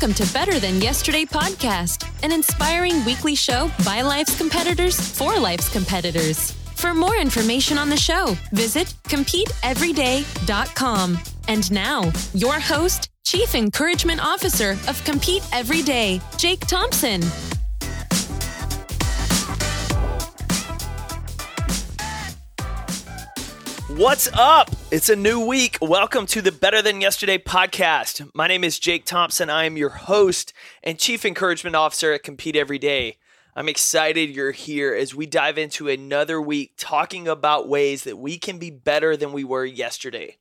Welcome to Better Than Yesterday podcast, an inspiring weekly show by life's competitors for life's competitors. For more information on the show, visit CompeteEveryday.com. And now, your host, Chief Encouragement Officer of Compete Everyday, Jake Thompson. What's up? It's a new week. Welcome to the Better Than Yesterday podcast. My name is Jake Thompson. I am your host and Chief Encouragement Officer at Compete Every Day. I'm excited you're here as we dive into another week talking about ways that we can be better than we were yesterday.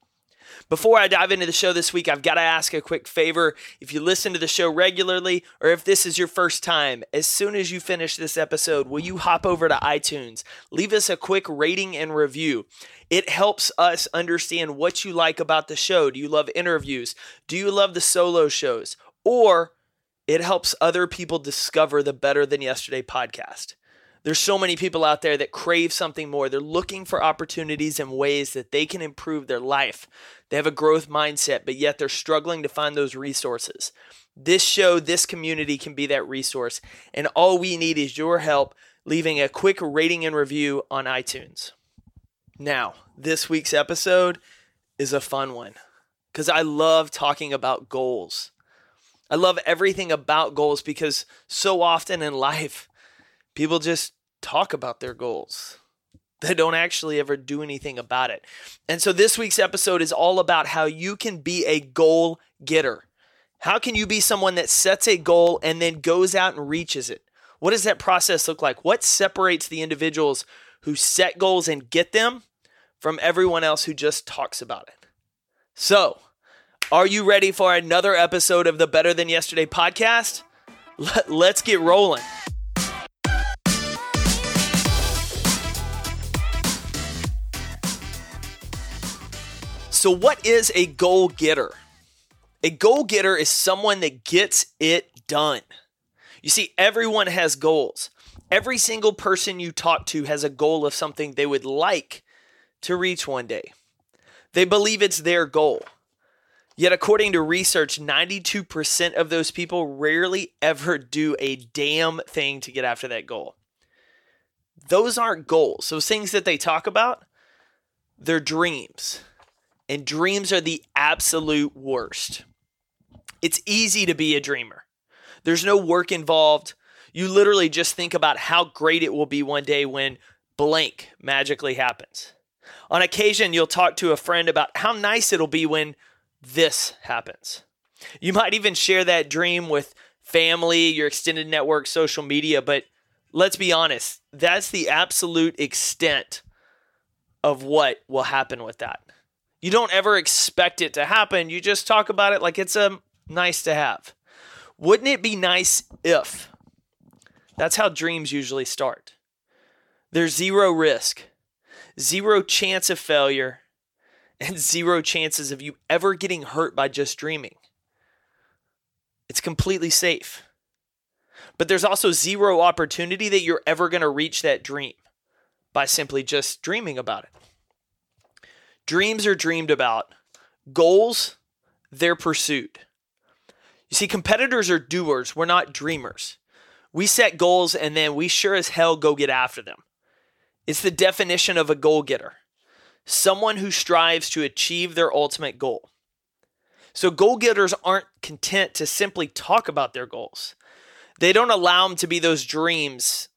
Before I dive into the show this week, I've got to ask a quick favor. If you listen to the show regularly, or if this is your first time, as soon as you finish this episode, will you hop over to iTunes? Leave us a quick rating and review. It helps us understand what you like about the show. Do you love interviews? Do you love the solo shows? Or it helps other people discover the Better Than Yesterday podcast. There's so many people out there that crave something more. They're looking for opportunities and ways that they can improve their life. They have a growth mindset, but yet they're struggling to find those resources. This show, this community can be that resource. And all we need is your help leaving a quick rating and review on iTunes. Now, this week's episode is a fun one because I love talking about goals. I love everything about goals because so often in life, people just talk about their goals. They don't actually ever do anything about it. And so this week's episode is all about how you can be a goal getter. How can you be someone that sets a goal and then goes out and reaches it? What does that process look like? What separates the individuals who set goals and get them from everyone else who just talks about it? So, are you ready for another episode of the Better Than Yesterday podcast? Let's get rolling. So, what is a goal getter? A goal getter is someone that gets it done. You see, everyone has goals. Every single person you talk to has a goal of something they would like to reach one day. They believe it's their goal. Yet, according to research, 92% of those people rarely ever do a damn thing to get after that goal. Those aren't goals. Those things that they talk about, they're dreams and dreams are the absolute worst. It's easy to be a dreamer. There's no work involved. You literally just think about how great it will be one day when blank magically happens. On occasion, you'll talk to a friend about how nice it'll be when this happens. You might even share that dream with family, your extended network, social media, but let's be honest, that's the absolute extent of what will happen with that. You don't ever expect it to happen. You just talk about it like it's a nice to have. Wouldn't it be nice if? That's how dreams usually start. There's zero risk, zero chance of failure, and zero chances of you ever getting hurt by just dreaming. It's completely safe. But there's also zero opportunity that you're ever going to reach that dream by simply just dreaming about it. Dreams are dreamed about, goals, they're pursued. You see, competitors are doers, we're not dreamers. We set goals and then we sure as hell go get after them. It's the definition of a goal getter someone who strives to achieve their ultimate goal. So, goal getters aren't content to simply talk about their goals. They don't allow them to be those dreams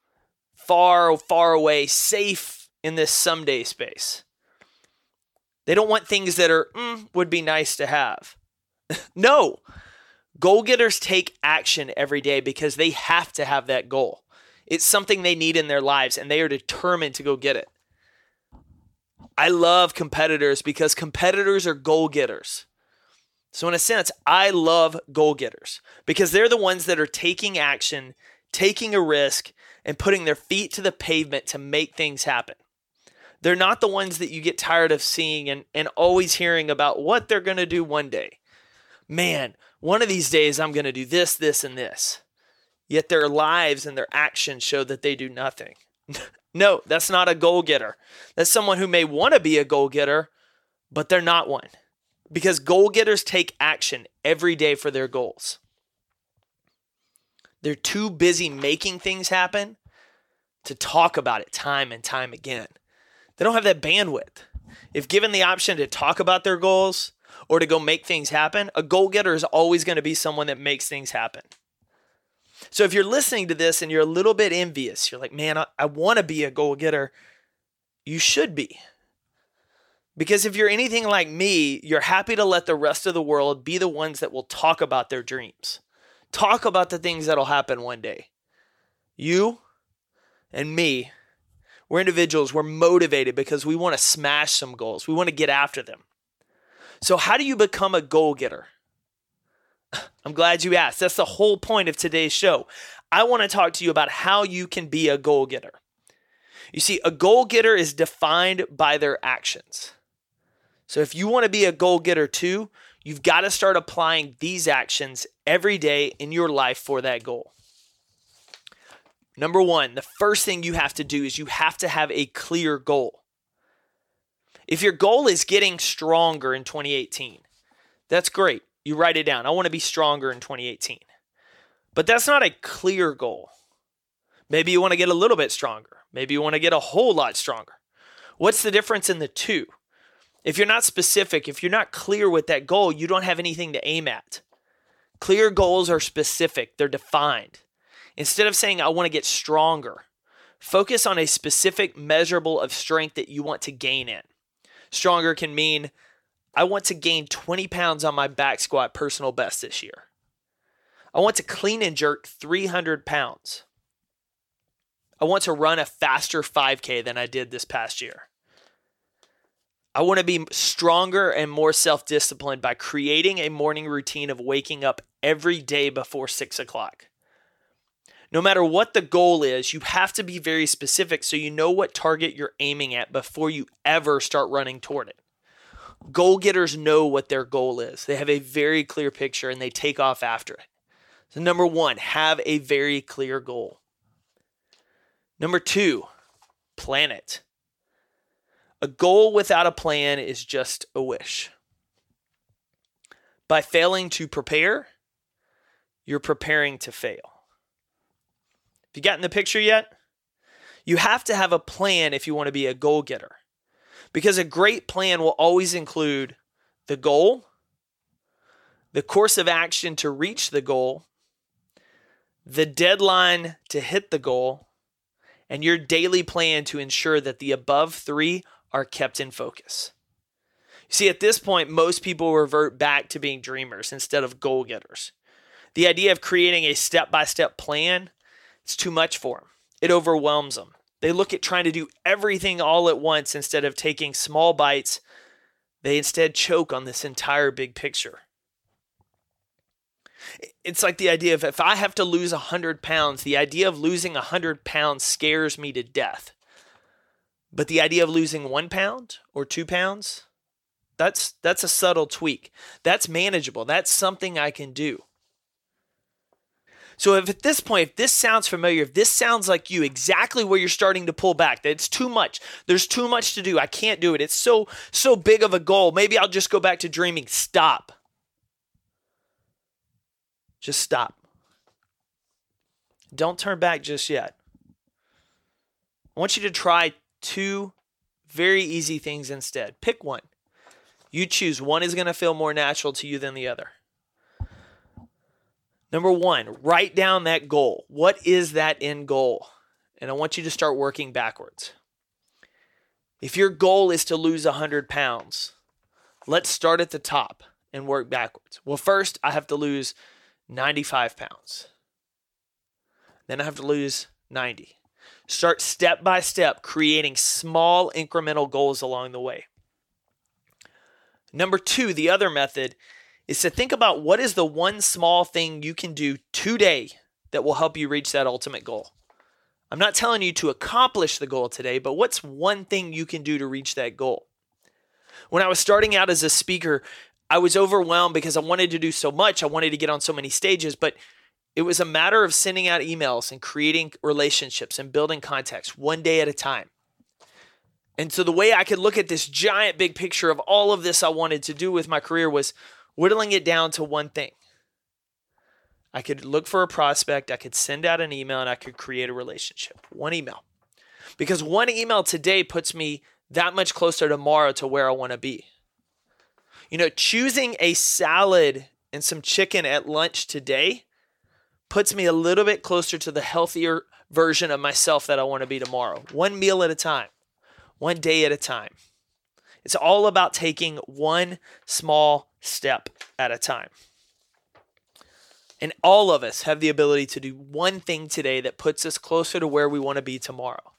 far, far away, safe in this someday space. They don't want things that are mm, would be nice to have. no. Goal getters take action every day because they have to have that goal. It's something they need in their lives and they are determined to go get it. I love competitors because competitors are goal getters. So, in a sense, I love goal getters because they're the ones that are taking action, taking a risk, and putting their feet to the pavement to make things happen. They're not the ones that you get tired of seeing and, and always hearing about what they're going to do one day. Man, one of these days I'm going to do this, this, and this. Yet their lives and their actions show that they do nothing. no, that's not a goal getter. That's someone who may want to be a goal getter, but they're not one. Because goal getters take action every day for their goals. They're too busy making things happen to talk about it time and time again. They don't have that bandwidth. If given the option to talk about their goals or to go make things happen, a goal getter is always going to be someone that makes things happen. So if you're listening to this and you're a little bit envious, you're like, man, I, I want to be a goal getter. You should be. Because if you're anything like me, you're happy to let the rest of the world be the ones that will talk about their dreams, talk about the things that'll happen one day. You and me, we're individuals, we're motivated because we want to smash some goals, we want to get after them. So, how do you become a goal getter? I'm glad you asked. That's the whole point of today's show. I want to talk to you about how you can be a goal getter. You see, a goal getter is defined by their actions. So if you want to be a goal getter too, you've got to start applying these actions every day in your life for that goal. Number one, the first thing you have to do is you have to have a clear goal. If your goal is getting stronger in 2018, that's great. You write it down. I want to be stronger in 2018. But that's not a clear goal. Maybe you want to get a little bit stronger. Maybe you want to get a whole lot stronger. What's the difference in the two? If you're not specific, if you're not clear with that goal, you don't have anything to aim at. Clear goals are specific, they're defined. Instead of saying, I want to get stronger, focus on a specific measurable of strength that you want to gain in. Stronger can mean, I want to gain 20 pounds on my back squat personal best this year. I want to clean and jerk 300 pounds. I want to run a faster 5K than I did this past year. I want to be stronger and more self disciplined by creating a morning routine of waking up every day before six o'clock. No matter what the goal is, you have to be very specific so you know what target you're aiming at before you ever start running toward it. Goal getters know what their goal is, they have a very clear picture and they take off after it. So, number one, have a very clear goal. Number two, plan it. A goal without a plan is just a wish. By failing to prepare, you're preparing to fail. Have you gotten the picture yet? You have to have a plan if you want to be a goal getter. Because a great plan will always include the goal, the course of action to reach the goal, the deadline to hit the goal, and your daily plan to ensure that the above three are kept in focus. You see, at this point, most people revert back to being dreamers instead of goal getters. The idea of creating a step by step plan, it's too much for them. It overwhelms them. They look at trying to do everything all at once instead of taking small bites. They instead choke on this entire big picture. It's like the idea of if I have to lose 100 pounds, the idea of losing 100 pounds scares me to death. But the idea of losing one pound or two pounds, that's that's a subtle tweak. That's manageable. That's something I can do. So if at this point, if this sounds familiar, if this sounds like you, exactly where you're starting to pull back, that it's too much. There's too much to do. I can't do it. It's so so big of a goal. Maybe I'll just go back to dreaming. Stop. Just stop. Don't turn back just yet. I want you to try two very easy things instead. Pick one. You choose. One is going to feel more natural to you than the other. Number one, write down that goal. What is that end goal? And I want you to start working backwards. If your goal is to lose 100 pounds, let's start at the top and work backwards. Well, first, I have to lose 95 pounds. Then I have to lose 90. Start step by step creating small incremental goals along the way. Number two, the other method is to think about what is the one small thing you can do today that will help you reach that ultimate goal. I'm not telling you to accomplish the goal today, but what's one thing you can do to reach that goal? When I was starting out as a speaker, I was overwhelmed because I wanted to do so much. I wanted to get on so many stages, but it was a matter of sending out emails and creating relationships and building contacts one day at a time. And so the way I could look at this giant big picture of all of this I wanted to do with my career was whittling it down to one thing. I could look for a prospect, I could send out an email, and I could create a relationship. One email. Because one email today puts me that much closer tomorrow to where I want to be. You know, choosing a salad and some chicken at lunch today puts me a little bit closer to the healthier version of myself that I want to be tomorrow. One meal at a time, one day at a time. It's all about taking one small step at a time. And all of us have the ability to do one thing today that puts us closer to where we want to be tomorrow.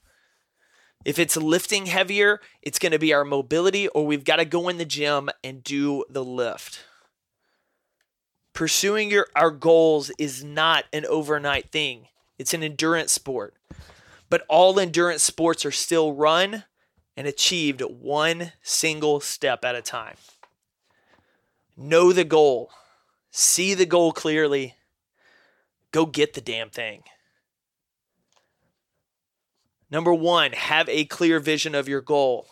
If it's lifting heavier, it's going to be our mobility, or we've got to go in the gym and do the lift. Pursuing your our goals is not an overnight thing. It's an endurance sport. But all endurance sports are still run and achieved one single step at a time. Know the goal. See the goal clearly. Go get the damn thing. Number one, have a clear vision of your goal.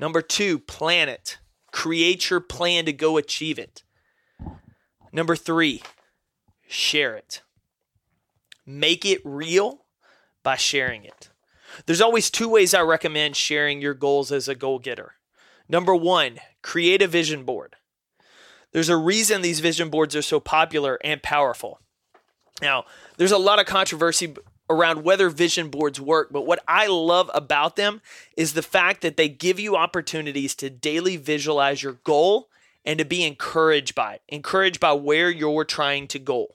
Number two, plan it. Create your plan to go achieve it. Number three, share it. Make it real by sharing it. There's always two ways I recommend sharing your goals as a goal getter. Number one, create a vision board. There's a reason these vision boards are so popular and powerful. Now, there's a lot of controversy around whether vision boards work, but what I love about them is the fact that they give you opportunities to daily visualize your goal and to be encouraged by it, encouraged by where you're trying to go.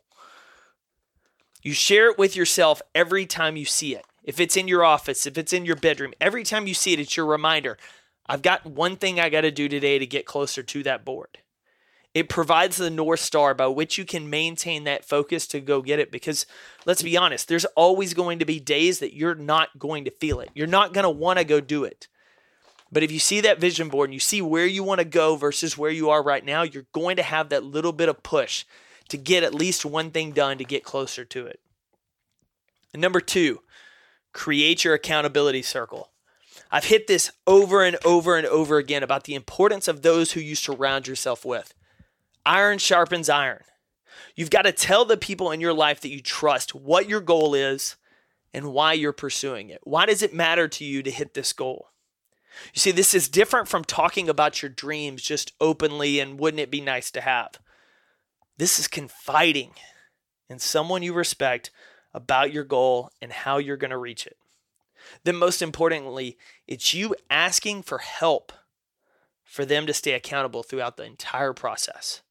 You share it with yourself every time you see it. If it's in your office, if it's in your bedroom, every time you see it, it's your reminder I've got one thing I got to do today to get closer to that board. It provides the North Star by which you can maintain that focus to go get it. Because let's be honest, there's always going to be days that you're not going to feel it. You're not going to want to go do it. But if you see that vision board and you see where you want to go versus where you are right now, you're going to have that little bit of push to get at least one thing done to get closer to it. And number two, create your accountability circle. I've hit this over and over and over again about the importance of those who you surround yourself with. Iron sharpens iron. You've got to tell the people in your life that you trust what your goal is and why you're pursuing it. Why does it matter to you to hit this goal? You see, this is different from talking about your dreams just openly and wouldn't it be nice to have. This is confiding in someone you respect about your goal and how you're going to reach it. Then, most importantly, it's you asking for help for them to stay accountable throughout the entire process.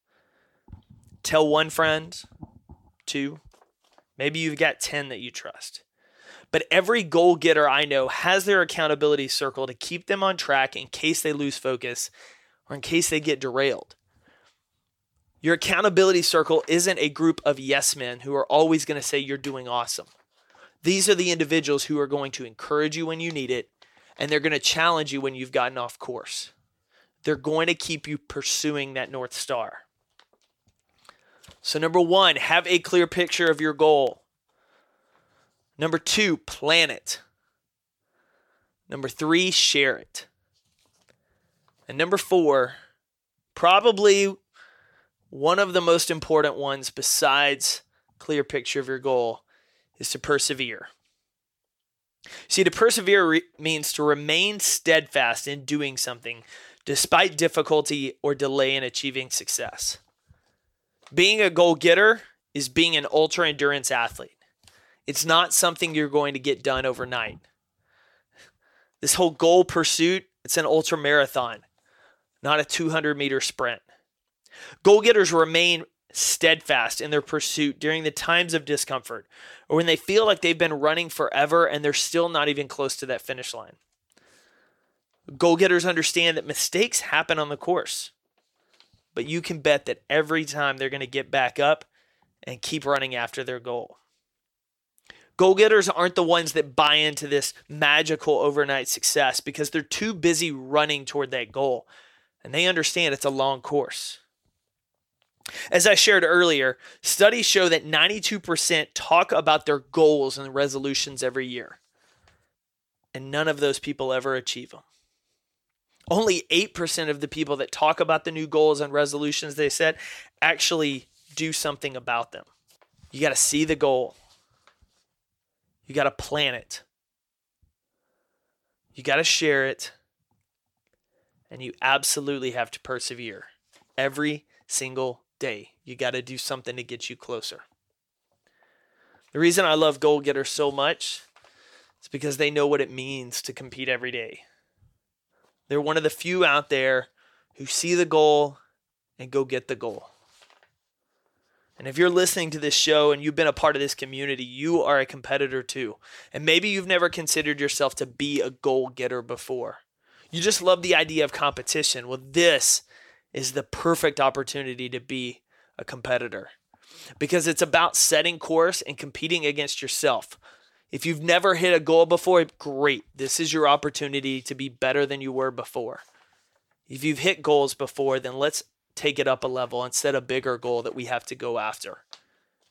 Tell one friend, two, maybe you've got 10 that you trust. But every goal getter I know has their accountability circle to keep them on track in case they lose focus or in case they get derailed. Your accountability circle isn't a group of yes men who are always going to say you're doing awesome. These are the individuals who are going to encourage you when you need it, and they're going to challenge you when you've gotten off course. They're going to keep you pursuing that North Star. So, number one, have a clear picture of your goal. Number two, plan it. Number three, share it. And number four, probably one of the most important ones besides clear picture of your goal is to persevere. See, to persevere re- means to remain steadfast in doing something despite difficulty or delay in achieving success. Being a goal getter is being an ultra endurance athlete. It's not something you're going to get done overnight. This whole goal pursuit, it's an ultra marathon, not a 200 meter sprint. Goal getters remain steadfast in their pursuit during the times of discomfort or when they feel like they've been running forever and they're still not even close to that finish line. Goal getters understand that mistakes happen on the course but you can bet that every time they're going to get back up and keep running after their goal. Goal getters aren't the ones that buy into this magical overnight success because they're too busy running toward that goal and they understand it's a long course. As I shared earlier, studies show that 92% talk about their goals and resolutions every year, and none of those people ever achieve them. Only 8% of the people that talk about the new goals and resolutions they set actually do something about them. You got to see the goal. You got to plan it. You got to share it. And you absolutely have to persevere every single day. You got to do something to get you closer. The reason I love goal getters so much is because they know what it means to compete every day. They're one of the few out there who see the goal and go get the goal. And if you're listening to this show and you've been a part of this community, you are a competitor too. And maybe you've never considered yourself to be a goal getter before. You just love the idea of competition. Well, this is the perfect opportunity to be a competitor because it's about setting course and competing against yourself. If you've never hit a goal before, great. This is your opportunity to be better than you were before. If you've hit goals before, then let's take it up a level and set a bigger goal that we have to go after.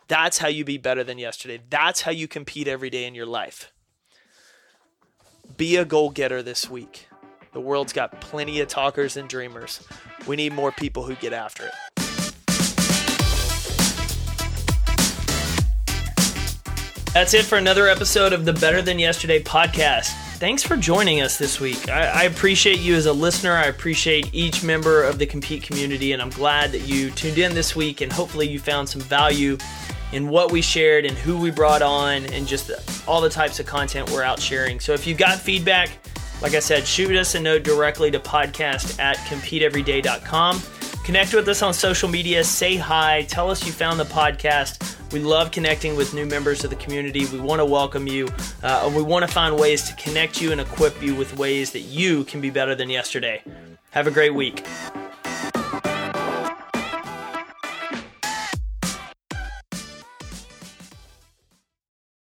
That's how you be better than yesterday. That's how you compete every day in your life. Be a goal getter this week. The world's got plenty of talkers and dreamers. We need more people who get after it. That's it for another episode of the Better Than Yesterday podcast. Thanks for joining us this week. I, I, appreciate you as a listener. I appreciate each member of the Compete community, and I'm glad that you tuned in this week and hopefully you found some value in what we shared and who we brought on and just all the types of content we're out sharing. So if you got feedback, like I said, shoot us a note directly to podcast at competeeveryday.com. Connect with us on social media, say hi, tell us you found the podcast. We love connecting with new members of the community. We want to welcome you. Uh, we want to find ways to connect you and equip you with ways that you can be better than yesterday. Have a great week.